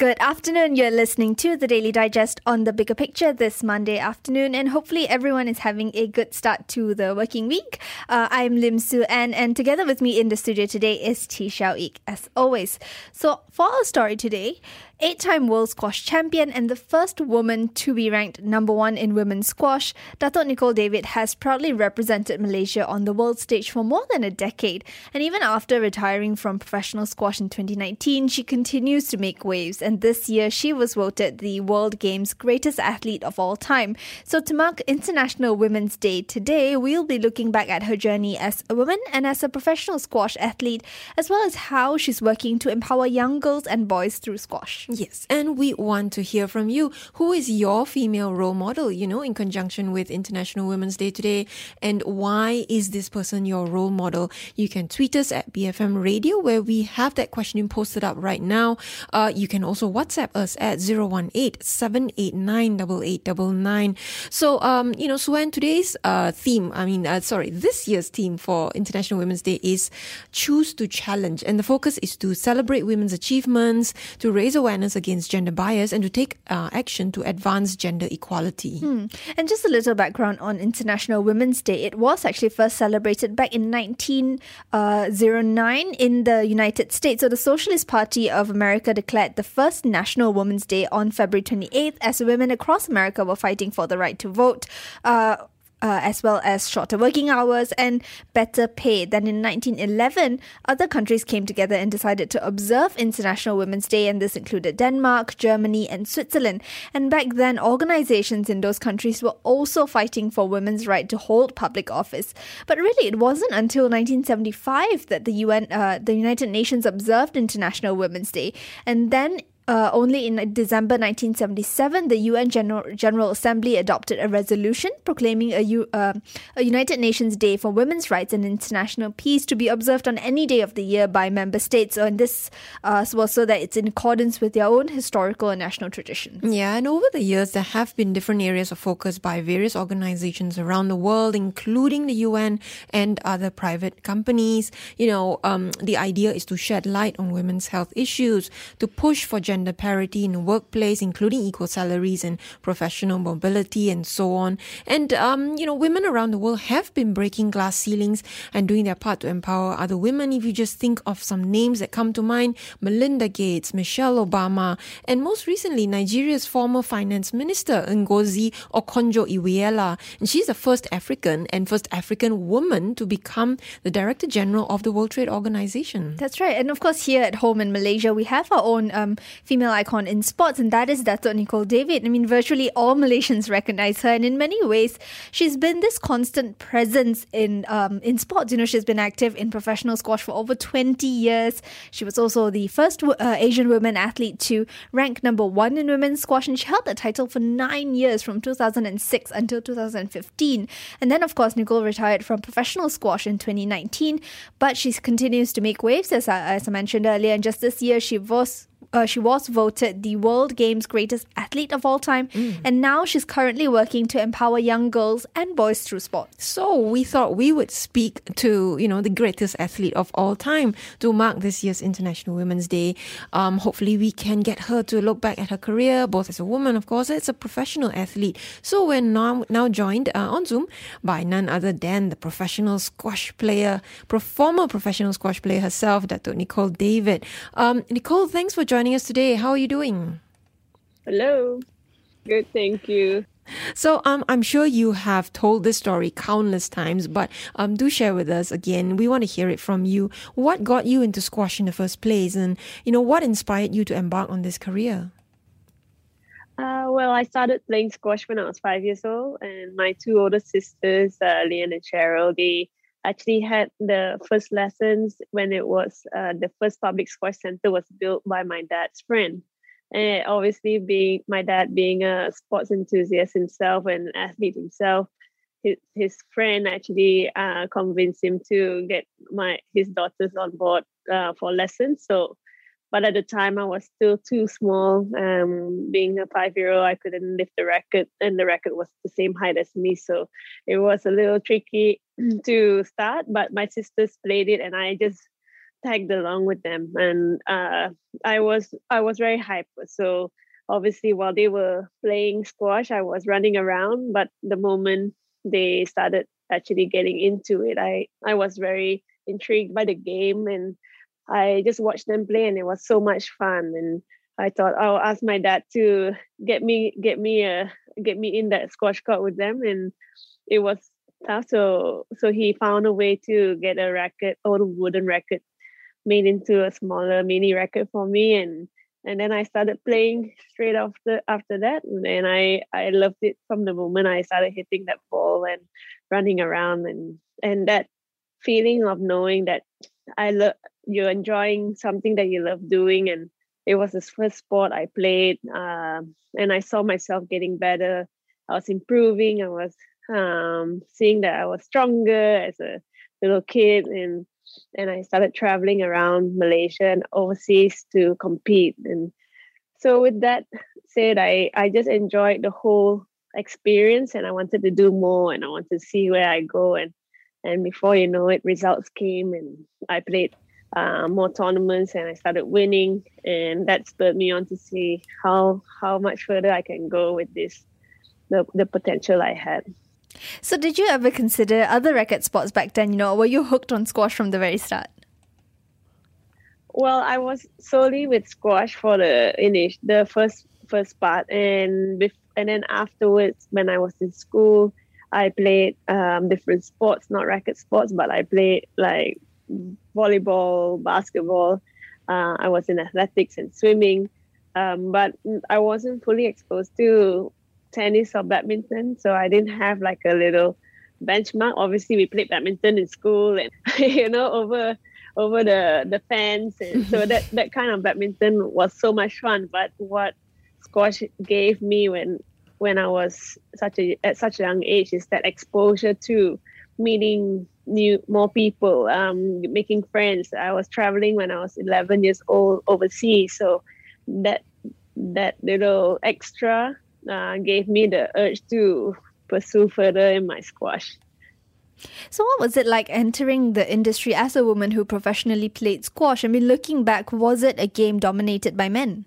Good afternoon. You're listening to the Daily Digest on the bigger picture this Monday afternoon, and hopefully everyone is having a good start to the working week. Uh, I'm Lim Su An, and together with me in the studio today is Tee Shiao Eek, as always. So, for our story today, eight time world squash champion and the first woman to be ranked number one in women's squash, Dato Nicol David has proudly represented Malaysia on the world stage for more than a decade. And even after retiring from professional squash in 2019, she continues to make waves. And this year, she was voted the World Games greatest athlete of all time. So, to mark International Women's Day today, we'll be looking back at her journey as a woman and as a professional squash athlete, as well as how she's working to empower young girls and boys through squash. Yes, and we want to hear from you. Who is your female role model, you know, in conjunction with International Women's Day today? And why is this person your role model? You can tweet us at BFM Radio, where we have that question posted up right now. Uh, you can also WhatsApp us at 018 789 So, um, you know, Suen, today's uh, theme, I mean, uh, sorry, this year's theme for International Women's Day is Choose to Challenge. And the focus is to celebrate women's achievements, to raise awareness awareness against gender bias and to take uh, action to advance gender equality. Hmm. And just a little background on International Women's Day. It was actually first celebrated back in 1909 uh, in the United States. So the Socialist Party of America declared the first National Women's Day on February 28th as women across America were fighting for the right to vote. Uh, uh, as well as shorter working hours and better pay. Then in 1911, other countries came together and decided to observe International Women's Day, and this included Denmark, Germany, and Switzerland. And back then, organizations in those countries were also fighting for women's right to hold public office. But really, it wasn't until 1975 that the UN, uh, the United Nations, observed International Women's Day, and then uh, only in December 1977, the UN General, General Assembly adopted a resolution proclaiming a, U, uh, a United Nations Day for Women's Rights and International Peace to be observed on any day of the year by member states. And this uh, was so that it's in accordance with their own historical and national traditions. Yeah, and over the years, there have been different areas of focus by various organizations around the world, including the UN and other private companies. You know, um, the idea is to shed light on women's health issues, to push for gender gender parity in the workplace, including equal salaries and professional mobility and so on. And, um, you know, women around the world have been breaking glass ceilings and doing their part to empower other women. If you just think of some names that come to mind, Melinda Gates, Michelle Obama, and most recently, Nigeria's former finance minister, Ngozi Okonjo-Iweala. And she's the first African and first African woman to become the Director General of the World Trade Organization. That's right. And of course, here at home in Malaysia, we have our own um, female icon in sports, and that is Dato Nicol David. I mean, virtually all Malaysians recognize her, and in many ways, she's been this constant presence in um, in sports. You know, she's been active in professional squash for over 20 years. She was also the first uh, Asian woman athlete to rank number one in women's squash, and she held that title for nine years from 2006 until 2015. And then, of course, Nicol retired from professional squash in 2019, but she continues to make waves, as I, as I mentioned earlier. And just this year, she was uh, she was voted the World Games greatest athlete of all time, mm. and now she's currently working to empower young girls and boys through sport. So we thought we would speak to you know the greatest athlete of all time to mark this year's International Women's Day. Um, hopefully, we can get her to look back at her career, both as a woman, of course, as a professional athlete. So we're now now joined uh, on Zoom by none other than the professional squash player, former professional squash player herself, Dr. Nicol David. Um, Nicol, thanks for joining us today. How are you doing? Hello. Good, thank you. So um, I'm sure you have told this story countless times, but um, do share with us again. We want to hear it from you. What got you into squash in the first place, and you know what inspired you to embark on this career? Uh, well, I started playing squash when I was five years old, and my two older sisters, uh, Leanne and Cheryl, they actually had the first lessons when it was uh, the first public sports center was built by my dad's friend. And obviously being my dad being a sports enthusiast himself and athlete himself his, his friend actually uh, convinced him to get my his daughters on board uh, for lessons. So but at the time I was still too small. Um, being a five year old, I couldn't lift the racket, and the racket was the same height as me, so it was a little tricky to start. But my sisters played it, and I just tagged along with them, and uh, I was I was very hyper. So obviously, while they were playing squash, I was running around. But the moment they started actually getting into it, I I was very intrigued by the game and I just watched them play and it was so much fun. And I thought I'll ask my dad to get me get me a get me in that squash court with them. And it was tough. So so he found a way to get a racket a wooden racket made into a smaller mini racket for me and and then I started playing straight after after that and I I loved it from the moment I started hitting that ball and running around and and that feeling of knowing that I love you're enjoying something that you love doing and it was the first sport I played um, and I saw myself getting better. I was improving I was um, seeing that I was stronger as a little kid and and I started traveling around Malaysia and overseas to compete. And so with that said I I just enjoyed the whole experience and I wanted to do more and I wanted to see where I go. And and before you know it results came and I played uh, more tournaments and I started winning and that spurred me on to see how how much further I can go with this the, the potential I had. So did you ever consider other racket sports back then, you know, or were you hooked on squash from the very start? Well, I was solely with squash for the initial the first first part and bef- and then afterwards when I was in school I played um, different sports, not racket sports, but I played like volleyball, basketball. Uh, I was in athletics and swimming, um, but I wasn't fully exposed to tennis or badminton, so I didn't have like a little benchmark. Obviously, we played badminton in school, and you know over over the the fence, and so that that kind of badminton was so much fun. But what squash gave me when when I was such a at such a young age is that exposure to meeting new more people, um, making friends. I was traveling when I was 11 years old overseas, so that that little extra uh, gave me the urge to pursue further in my squash. So, what was it like entering the industry as a woman who professionally played squash? I mean, looking back, was it a game dominated by men?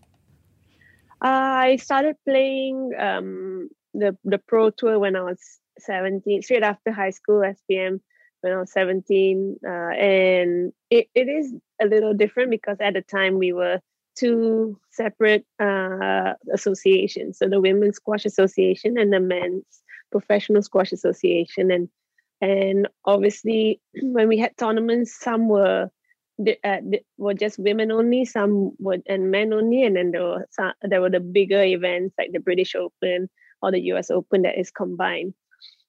I started playing um, the the pro tour when I was 17, straight after high school, SPM, when I was 17. Uh, and it, it is a little different because at the time we were two separate uh, associations. So the Women's Squash Association and the Men's Professional Squash Association. And and obviously when we had tournaments, some were uh, were just women only, some were and men only, and then there were some, there were the bigger events like the British Open or the US Open that is combined.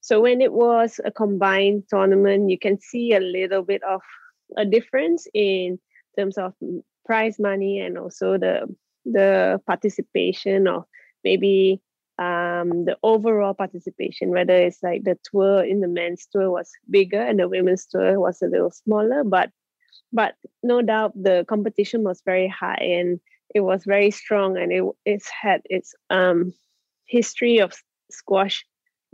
So when it was a combined tournament, you can see a little bit of a difference in terms of prize money and also the the participation of maybe um, the overall participation, whether it's like the tour in the men's tour was bigger and the women's tour was a little smaller, but but no doubt the competition was very high and it was very strong and it it's had its um, history of squash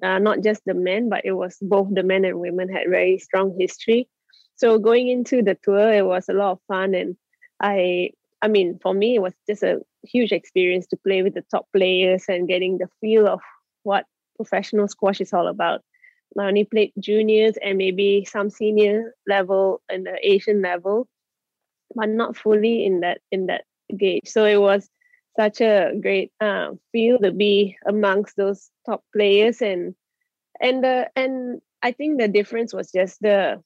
uh, not just the men but it was both the men and women had very strong history. So going into the tour it was a lot of fun. And i i mean for me it was just a huge experience to play with the top players and getting the feel of what professional squash is all about. I only played juniors and maybe some senior level and the Asian level, but not fully in that in that gauge. So it was such a great uh, feel to be amongst those top players. And and the and I think the difference was just the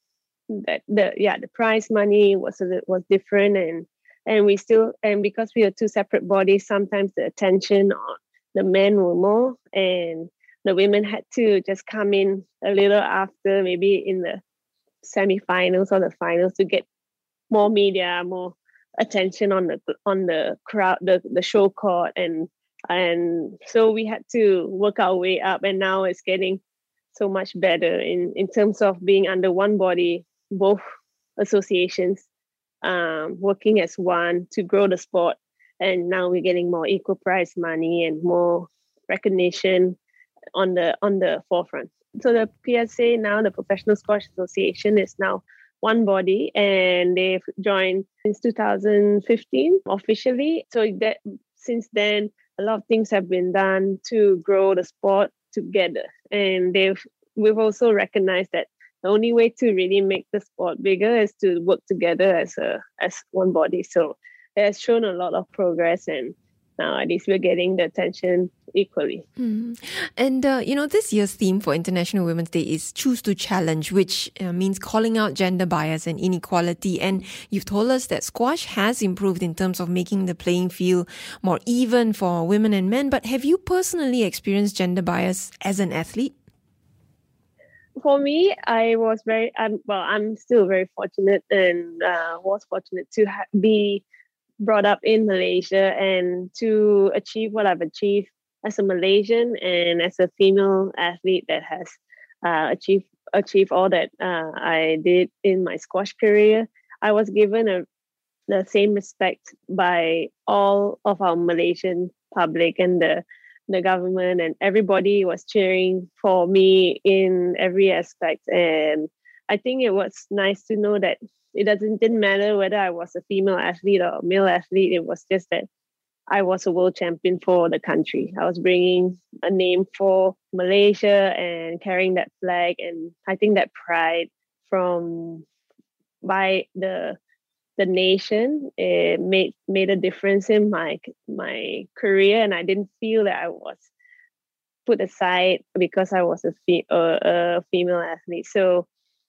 that the yeah the prize money was was different. And and we still and because we are two separate bodies sometimes the attention on the men were more. And the women had to just come in a little after, maybe in the semifinals or the finals, to get more media, more attention on the on the crowd, the the show court, and and so we had to work our way up, and now it's getting so much better in in terms of being under one body, both associations um, working as one to grow the sport. And now we're getting more equal prize money and more recognition on the on the forefront. So the PSA now, the Professional Squash Association, is now one body, and they've joined since 2015 officially. So that since then, a lot of things have been done to grow the sport together, and they've we've also recognized that the only way to really make the sport bigger is to work together as a as one body. So it has shown a lot of progress and now at least we're getting the attention equally. Mm. And uh, you know, this year's theme for International Women's Day is Choose to Challenge, which uh, means calling out gender bias and inequality. And you've told us that squash has improved in terms of making the playing field more even for women and men. But have you personally experienced gender bias as an athlete? for me, I was very, I'm, well, I'm still very fortunate and uh, was fortunate to ha- be brought up in Malaysia and to achieve what I've achieved as a Malaysian and as a female athlete that has uh, achieved achieved all that uh, I did in my squash career. I was given a, the same respect by all of our Malaysian public and the the government and everybody was cheering for me in every aspect and i think it was nice to know that it doesn't didn't matter whether i was a female athlete or a male athlete it was just that i was a world champion for the country. I was bringing a name for malaysia and carrying that flag and i think that pride from by the the nation. It made made a difference in my my career and i didn't feel that i was put aside because i was a, fe- uh, a female athlete. So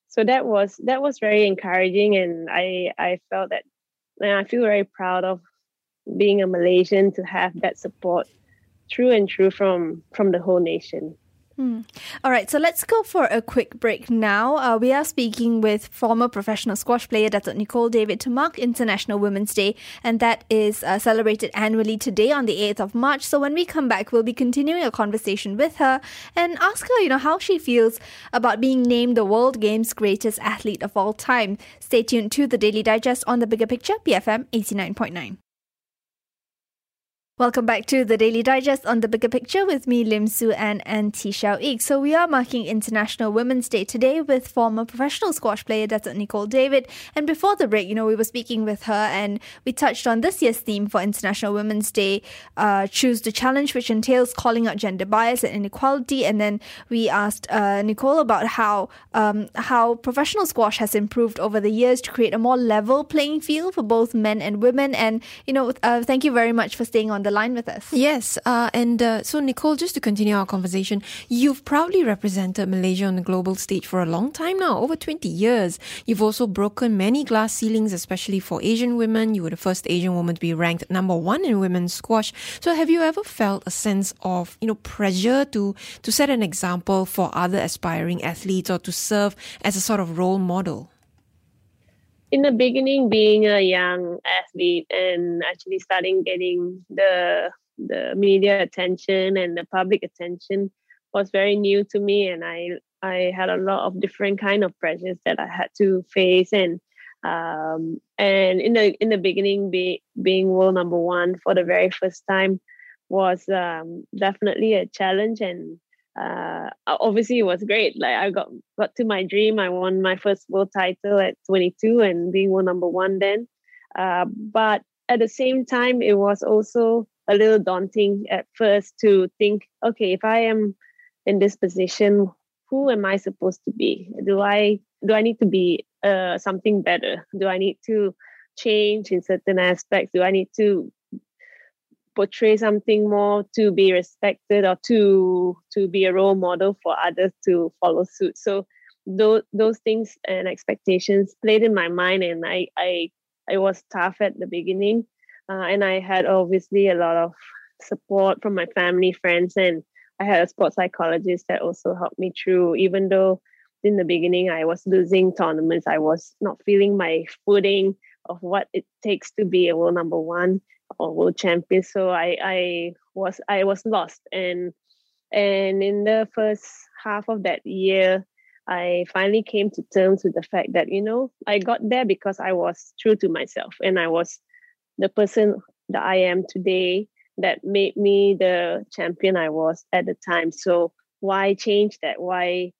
so that was that was very encouraging and i i felt that and i feel very proud of being a malaysian to have that support true and true from from the whole nation Hmm. All right, so let's go for a quick break now. Uh, we are speaking with former professional squash player Dr. Nicol David to mark International Women's Day, and that is uh, celebrated annually today on the 8th of March. So when we come back, we'll be continuing a conversation with her and ask her, you know, how she feels about being named the World Games greatest athlete of all time. Stay tuned to the Daily Digest on the Bigger Picture, BFM 89.9. Welcome back to the Daily Digest on the Bigger Picture with me, Lim Su and and T Xiao Ik. So we are marking International Women's Day today with former professional squash player Dr. Nicol David. And before the break, you know, we were speaking with her and we touched on this year's theme for International Women's Day, uh, Choose the Challenge, which entails calling out gender bias and inequality. And then we asked uh, Nicol about how um, how professional squash has improved over the years to create a more level playing field for both men and women. And, you know, uh, thank you very much for staying on the line with us. Yes, uh, and uh, so Nicol, just to continue our conversation, you've proudly represented Malaysia on the global stage for a long time now, over 20 years. You've also broken many glass ceilings, especially for Asian women. You were the first Asian woman to be ranked number one in women's squash. So have you ever felt a sense of, you know, pressure to, to set an example for other aspiring athletes or to serve as a sort of role model? In the beginning being a young athlete and actually starting getting the the media attention and the public attention was very new to me and i i had a lot of different kind of pressures that i had to face and um, and in the in the beginning be, being world number one for the very first time was um, definitely a challenge and uh, obviously it was great. Like I got got to my dream. I won my first world title at 22 and being world number one then. Uh, but at the same time, it was also a little daunting at first to think, okay, if I am in this position, who am I supposed to be? Do I do I need to be uh, something better? Do I need to change in certain aspects? Do I need to portray something more to be respected or to to be a role model for others to follow suit. So those those things and expectations played in my mind and i i i was tough at the beginning. Uh, and i had obviously a lot of support from my family friends and i had a sports psychologist that also helped me through. Even though in the beginning i was losing tournaments i was not feeling my footing of what it takes to be a world number one Oh, or world champion. So I I was I was lost and and in the first half of that year, I finally came to terms with the fact that, you know, I got there because I was true to myself and I was the person that I am today that made me the champion I was at the time. So why change that? Why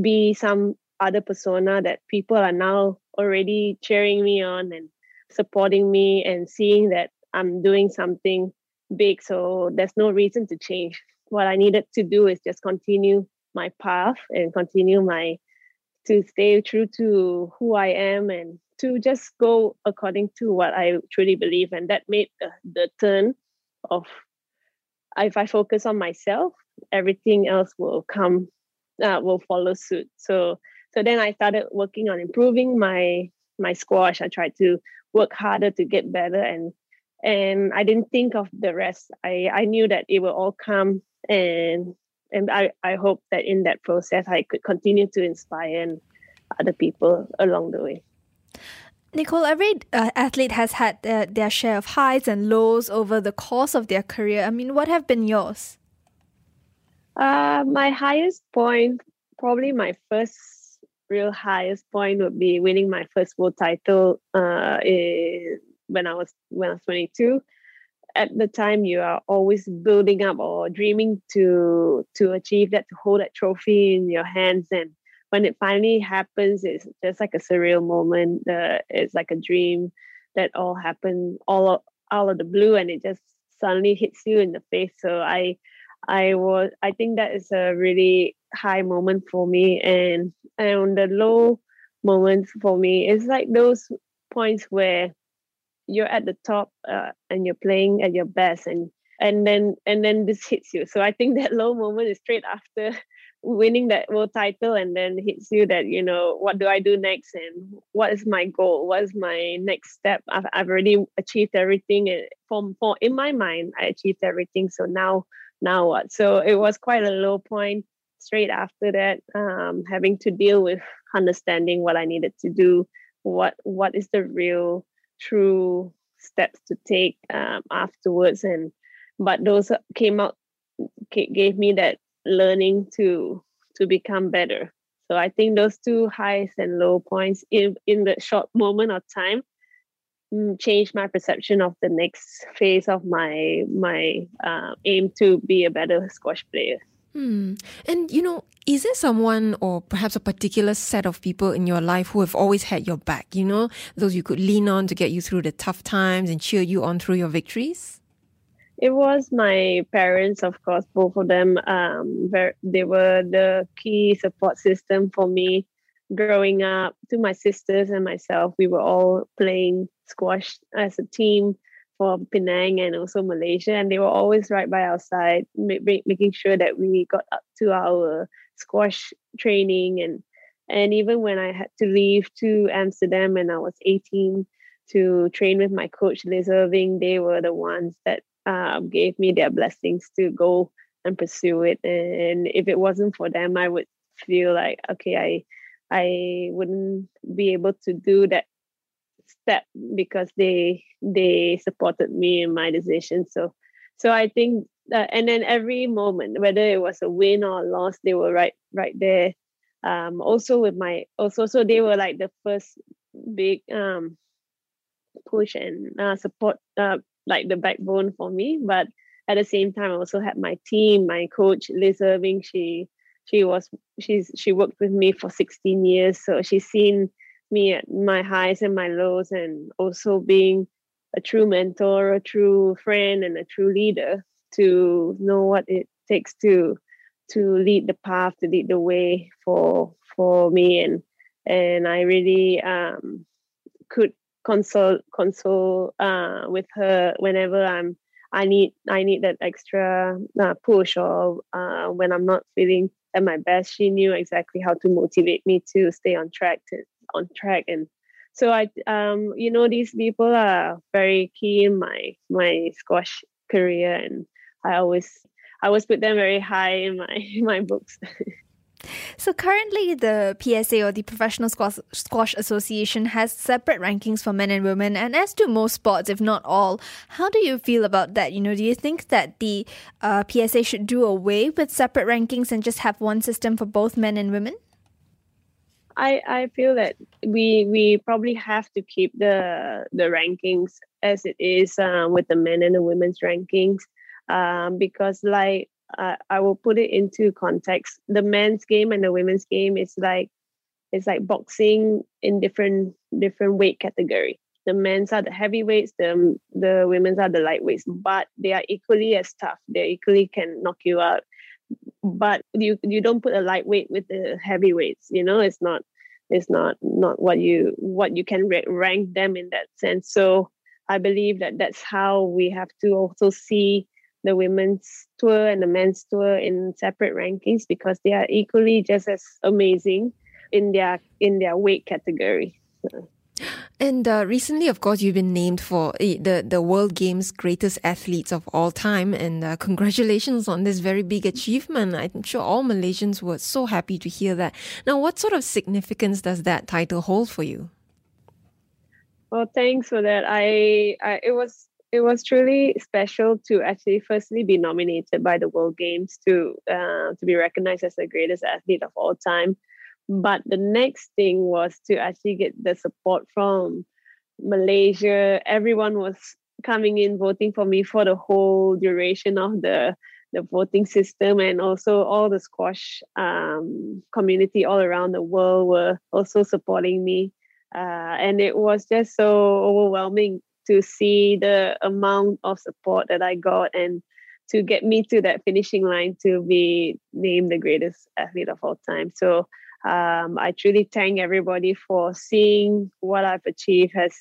be some other persona that people are now already cheering me on and supporting me and seeing that I'm doing something big. So there's no reason to change. What I needed to do is just continue my path and continue my to stay true to who I am and to just go according to what I truly believe. And that made the, the turn of if I focus on myself, everything else will come, uh, will follow suit. So so then I started working on improving my my squash. I tried to work harder to get better and and I didn't think of the rest. I, I knew that it will all come and and I, I hope that in that process I could continue to inspire other people along the way. Nicol, every uh, athlete has had their, their share of highs and lows over the course of their career. I mean, what have been yours? Uh, my highest point, probably my first real highest point would be winning my first world title uh, in, when I was when I was 22. At the time, you are always building up or dreaming to to achieve that, to hold that trophy in your hands, and when it finally happens, it's just like a surreal moment. Uh, it's like a dream that all happened all out of the blue, and it just suddenly hits you in the face. So I, I was, I think that is a really high moment for me, and and the low moments for me is like those points where you're at the top uh, and you're playing at your best and and then and then this hits you. So i think that low moment is straight after winning that world title and then hits you that you know what do i do next and what is my goal? What is my next step? I've, I've already achieved everything and from for in my mind i achieved everything. So now now what? So it was quite a low point straight after that um, having to deal with understanding what i needed to do what what is the real true steps to take um, afterwards and but those came out gave me that learning to to become better. So i think those two highs and low points in in the short moment of time mm, changed my perception of the next phase of my my uh, aim to be a better squash player Hmm. And you know, is there someone or perhaps a particular set of people in your life who have always had your back? You know, those you could lean on to get you through the tough times and cheer you on through your victories? It was my parents, of course, both of them. Um, they were the key support system for me growing up. To my sisters and myself, we were all playing squash as a team for Penang and also Malaysia, and they were always right by our side, making sure that we got up to our squash training and and even when I had to leave to Amsterdam when I was 18 to train with my coach Liz Irving, they were the ones that uh, gave me their blessings to go and pursue it. And if it wasn't for them, I would feel like okay, I I wouldn't be able to do that step because they they supported me in my decision. So so I think that, and then every moment, whether it was a win or a loss, they were right right there. Um, also with my also so they were like the first big um push and uh, support uh, like the backbone for me. But at the same time, I also had my team, my coach Liz Irving. She she was she's she worked with me for 16 years, so she's seen me at my highs and my lows, and also being a true mentor, a true friend, and a true leader to know what it takes to to lead the path, to lead the way for for me, and and I really um, could console console uh, with her whenever I'm I need I need that extra uh, push or uh, when I'm not feeling at my best. She knew exactly how to motivate me to stay on track to on track and so I um you know these people are very key in my my squash career and I always I always put them very high in my in my books. So currently, the PSA or the Professional Squash, Squash Association has separate rankings for men and women, and as do most sports, if not all. How do you feel about that? You know, do you think that the uh, PSA should do away with separate rankings and just have one system for both men and women? I I feel that we we probably have to keep the the rankings as it is uh, with the men and the women's rankings, um, because like uh, I will put it into context. The men's game and the women's game is like it's like boxing in different different weight category. The men's are the heavyweights, the the women's are the lightweights, but they are equally as tough. They equally can knock you out but you you don't put a lightweight with the heavyweights you know it's not it's not not what you what you can rank them in that sense so i believe that that's how we have to also see the women's tour and the men's tour in separate rankings because they are equally just as amazing in their in their weight category so. And uh, recently, of course, you've been named for eh, the, the World Games greatest athletes of all time. And uh, congratulations on this very big achievement. I'm sure all Malaysians were so happy to hear that. Now, what sort of significance does that title hold for you? Well, thanks for that. I, I it was it was truly special to actually firstly be nominated by the World Games to uh, to be recognized as the greatest athlete of all time. But the next thing was to actually get the support from Malaysia. Everyone was coming in voting for me for the whole duration of the the voting system. And also all the squash um, community all around the world were also supporting me. Uh, and it was just so overwhelming to see the amount of support that i got and to get me to that finishing line to be named the greatest athlete of all time. So um, I truly thank everybody for seeing what I've achieved has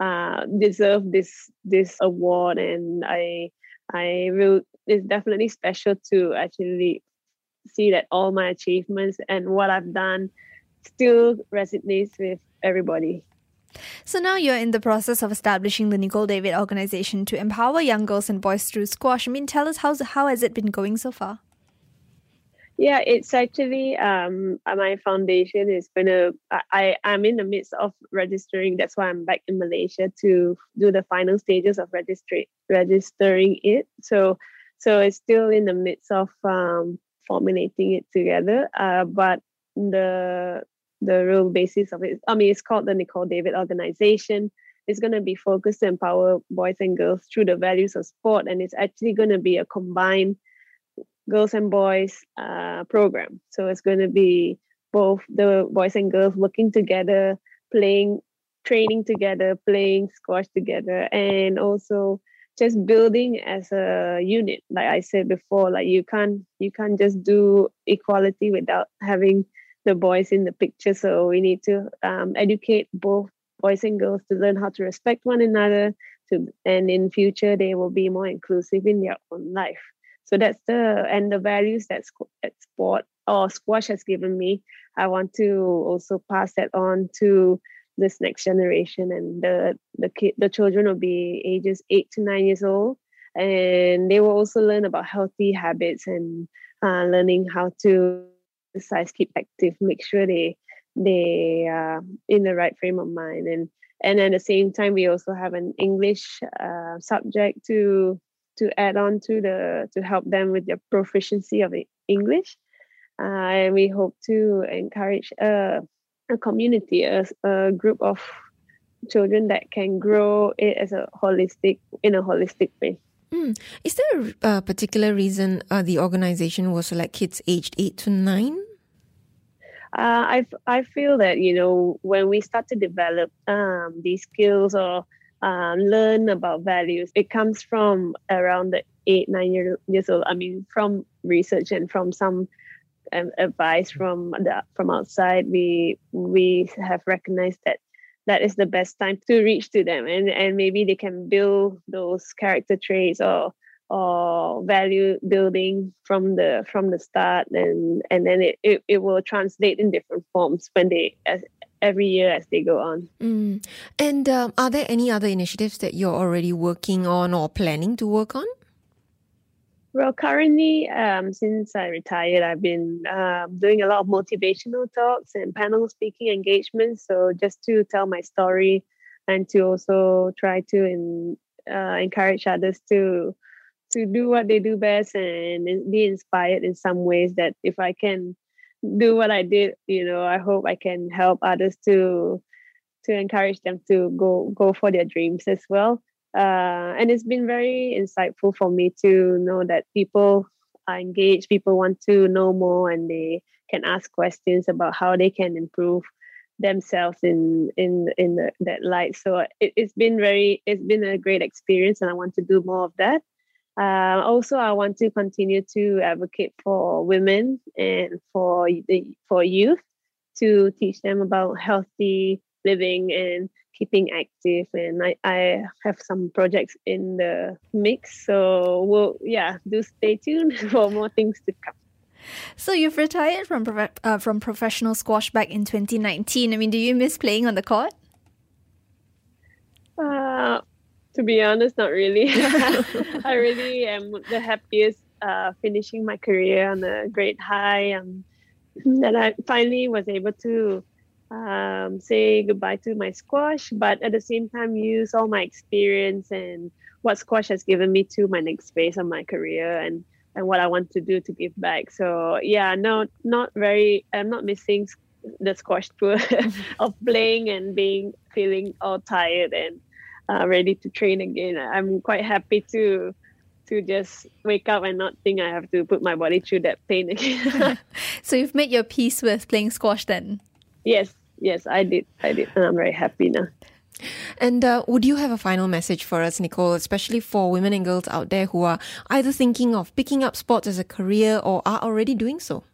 uh, deserved this this award, and I I will. It's definitely special to actually see that all my achievements and what I've done still resonates with everybody. So now you're in the process of establishing the Nicol David organization to empower young girls and boys through squash. I mean, tell us how how has it been going so far? Yeah, it's actually um uh, my foundation is gonna I I'm in the midst of registering. That's why I'm back in Malaysia to do the final stages of registry registering it. So so it's still in the midst of um formulating it together. Uh, but the the real basis of it, I mean, it's called the Nicol David Organization. It's going to be focused to empower boys and girls through the values of sport, and it's actually going to be a combined girls and boys uh, program. So it's going to be both the boys and girls working together, playing, training together, playing squash together, and also just building as a unit. Like I said before, like you can't you can't just do equality without having the boys in the picture. So we need to um, educate both boys and girls to learn how to respect one another. To and in future they will be more inclusive in their own life. So that's the and the values that, that sport or squash has given me. I want to also pass that on to this next generation, and the the kid, the children will be ages eight to nine years old, and they will also learn about healthy habits and uh, learning how to exercise, keep active, make sure they they are in the right frame of mind, and and at the same time, we also have an English uh, subject to to add on to the to help them with their proficiency of English. Uh, and we hope to encourage a, a community, a, a group of children that can grow it as a holistic in a holistic way. Mm. Is there a particular reason uh, the organization was select kids aged eight to nine? Uh, I I feel that you know when we start to develop um, these skills or uh, learn about values. It comes from around the eight, nine year, years old. I mean, from research and from some um, advice from the from outside, we we have recognized that that is the best time to reach to them, and and maybe they can build those character traits or or value building from the from the start and and then it, it, it will translate in different forms when they as every year as they go on. Mm. And um, are there any other initiatives that you're already working on or planning to work on? Well, currently, um, since I retired, I've been uh, doing a lot of motivational talks and panel speaking engagements. So, just to tell my story and to also try to in, uh, encourage others to to do what they do best and be inspired in some ways that if I can do what I did, you know, I hope I can help others to to encourage them to go go for their dreams as well. Uh, and it's been very insightful for me to know that people are engaged, people want to know more, and they can ask questions about how they can improve themselves in in in the, that light. So it, it's been very it's been a great experience, and I want to do more of that. Uh, also, I want to continue to advocate for women and for the for youth to teach them about healthy living and keeping active. And I, I have some projects in the mix. So we'll yeah, do stay tuned for more things to come. So you've retired from uh, from professional squash back in 2019. I mean, do you miss playing on the court? Uh, to be honest, not really. I really am the happiest uh, finishing my career on a great high. Um, that I finally was able to um, say goodbye to my squash, but at the same time use all my experience and what squash has given me to my next phase of my career and and what I want to do to give back. So yeah, no, not very. I'm not missing the squash tour of playing and being feeling all tired and uh, ready to train again. I'm quite happy to to just wake up and not think I have to put my body through that pain again. so you've made your peace with playing squash then? Yes, yes, I did. I did, and I'm very happy now. And uh, would you have a final message for us, Nicol, especially for women and girls out there who are either thinking of picking up sports as a career or are already doing so?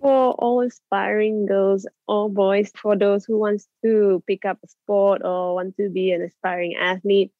For all aspiring girls or boys, for those who wants to pick up a sport or want to be an aspiring athlete,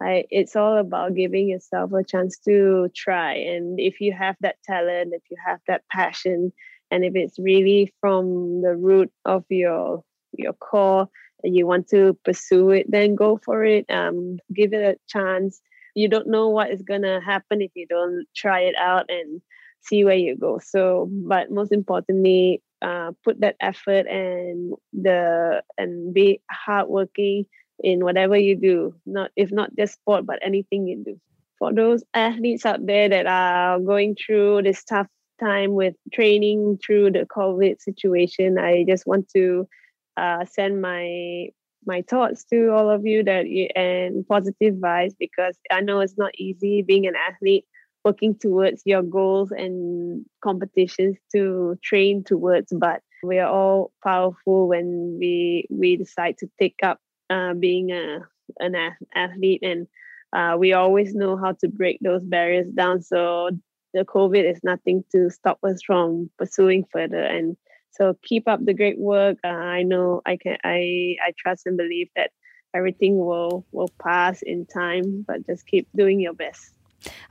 it's all about giving yourself a chance to try. And if you have that talent, if you have that passion, and if it's really from the root of your your core and you want to pursue it, then go for it. Um, give it a chance. You don't know what is gonna happen if you don't try it out and see where you go. So, but most importantly, uh, put that effort and the and be hardworking in whatever you do. Not if not just sport, but anything you do. For those athletes out there that are going through this tough time with training through the COVID situation, I just want to uh, send my my thoughts to all of you that you, and positive vibes because I know it's not easy being an athlete working towards your goals and competitions to train towards but we are all powerful when we we decide to take up uh, being a an athlete and uh, we always know how to break those barriers down. So the covid is nothing to stop us from pursuing further. And so keep up the great work. Uh, i know i can i i trust and believe that everything will will pass in time but just keep doing your best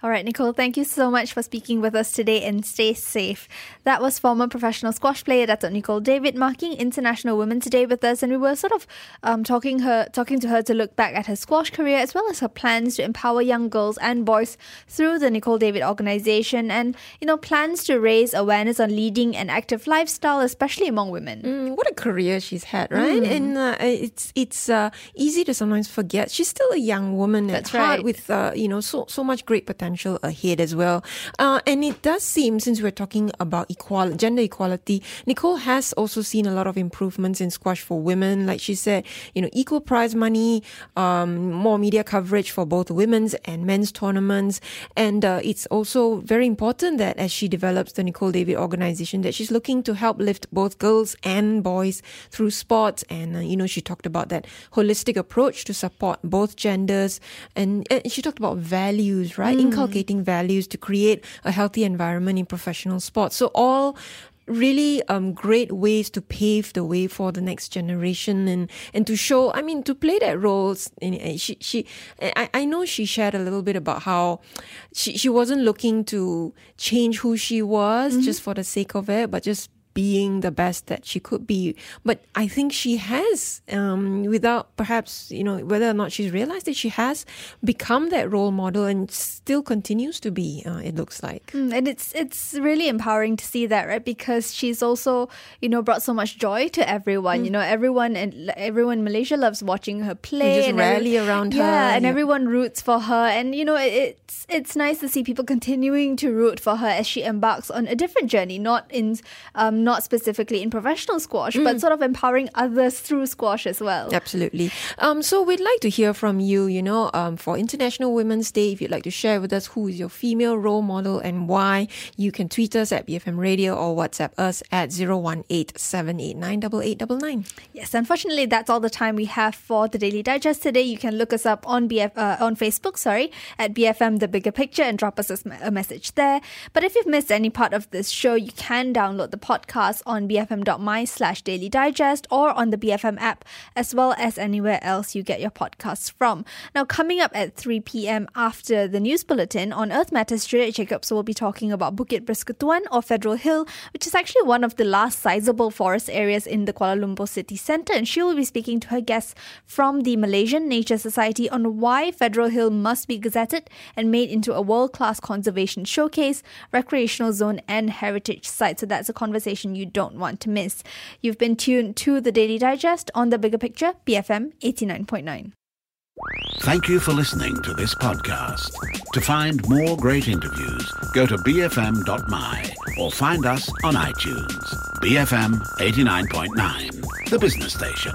all right, Nicol, thank you so much for speaking with us today and stay safe. That was former professional squash player Dato Nicol David marking International Women's Day with us, and we were sort of um, talking her talking to her to look back at her squash career as well as her plans to empower young girls and boys through the Nicol David organization, and you know plans to raise awareness on leading an active lifestyle, especially among women. Mm, what a career she's had, right? Mm. And uh, it's it's uh, easy to sometimes forget she's still a young woman That's at right. heart with uh, you know so so much great great potential ahead as well. Uh, and it does seem, since we're talking about equal gender equality, Nicol has also seen a lot of improvements in squash for women. Like she said, you know, equal prize money, um, more media coverage for both women's and men's tournaments. And uh, it's also very important that as she develops the Nicol David organization, that she's looking to help lift both girls and boys through sports. And, uh, you know, she talked about that holistic approach to support both genders. And, and she talked about values, right? Right? Mm. Inculcating values to create a healthy environment in professional sports. So all really um, great ways to pave the way for the next generation and and to show i mean to play that role she she i, I know she shared a little bit about how she, she wasn't looking to change who she was mm-hmm. just for the sake of it but just being the best that she could be. But I think she has, um, without perhaps, you know, whether or not she's realized that she has become that role model and still continues to be, uh, it looks like. Mm, and it's it's really empowering to see that, right? Because she's also, you know, brought so much joy to everyone. Mm. You know, everyone and everyone in Malaysia loves watching her play. And rally every, around her. Yeah, and everyone roots for her. And, you know, it's it's nice to see people continuing to root for her as she embarks on a different journey, not in um, not specifically in professional squash, mm. but sort of empowering others through squash as well. Absolutely. Um, so we'd like to hear from you, you know, um, for International Women's Day, if you'd like to share with us who is your female role model and why, you can tweet us at BFM Radio or WhatsApp us at 018 Yes, unfortunately, that's all the time we have for the Daily Digest today. You can look us up on BF uh, on Facebook, sorry, at BFM The Bigger Picture and drop us a, a message there. But if you've missed any part of this show, you can download the podcast on bfm.my slash daily digest or on the BFM app, as well as anywhere else you get your podcasts from. Now, coming up at 3 p.m. after the news bulletin on Earth Matters, Juliet Jacobs will be talking about Bukit Persekutuan or Federal Hill, which is actually one of the last sizable forest areas in the Kuala Lumpur city centre. And she will be speaking to her guests from the Malaysian Nature Society on why Federal Hill must be gazetted and made into a world class conservation showcase, recreational zone, and heritage site. So that's a conversation you don't want to miss. You've been tuned to the Daily Digest on the bigger picture, BFM 89.9. Thank you for listening to this podcast. To find more great interviews, go to bfm.my or find us on iTunes. BFM 89.9, the business station.